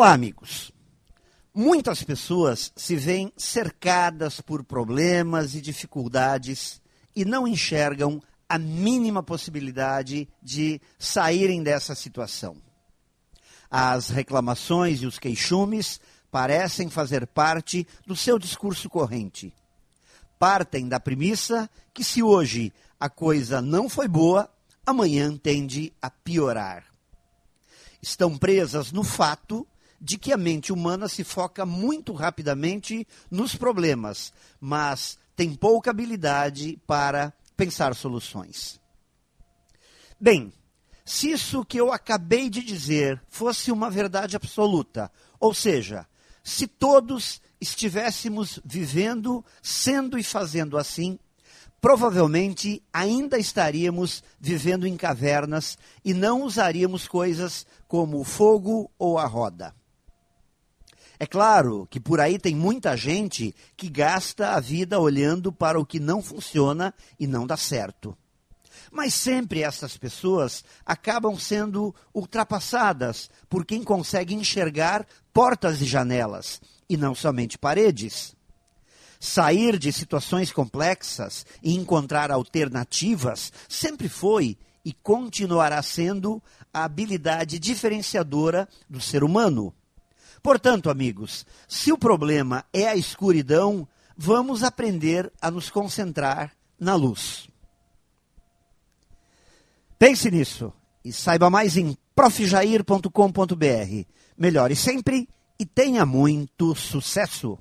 Olá, amigos. Muitas pessoas se veem cercadas por problemas e dificuldades e não enxergam a mínima possibilidade de saírem dessa situação. As reclamações e os queixumes parecem fazer parte do seu discurso corrente. Partem da premissa que se hoje a coisa não foi boa, amanhã tende a piorar. Estão presas no fato de que a mente humana se foca muito rapidamente nos problemas, mas tem pouca habilidade para pensar soluções. Bem, se isso que eu acabei de dizer fosse uma verdade absoluta, ou seja, se todos estivéssemos vivendo, sendo e fazendo assim, provavelmente ainda estaríamos vivendo em cavernas e não usaríamos coisas como o fogo ou a roda. É claro que por aí tem muita gente que gasta a vida olhando para o que não funciona e não dá certo. Mas sempre essas pessoas acabam sendo ultrapassadas por quem consegue enxergar portas e janelas e não somente paredes. Sair de situações complexas e encontrar alternativas sempre foi e continuará sendo a habilidade diferenciadora do ser humano. Portanto, amigos, se o problema é a escuridão, vamos aprender a nos concentrar na luz. Pense nisso e saiba mais em profjair.com.br. Melhore sempre e tenha muito sucesso!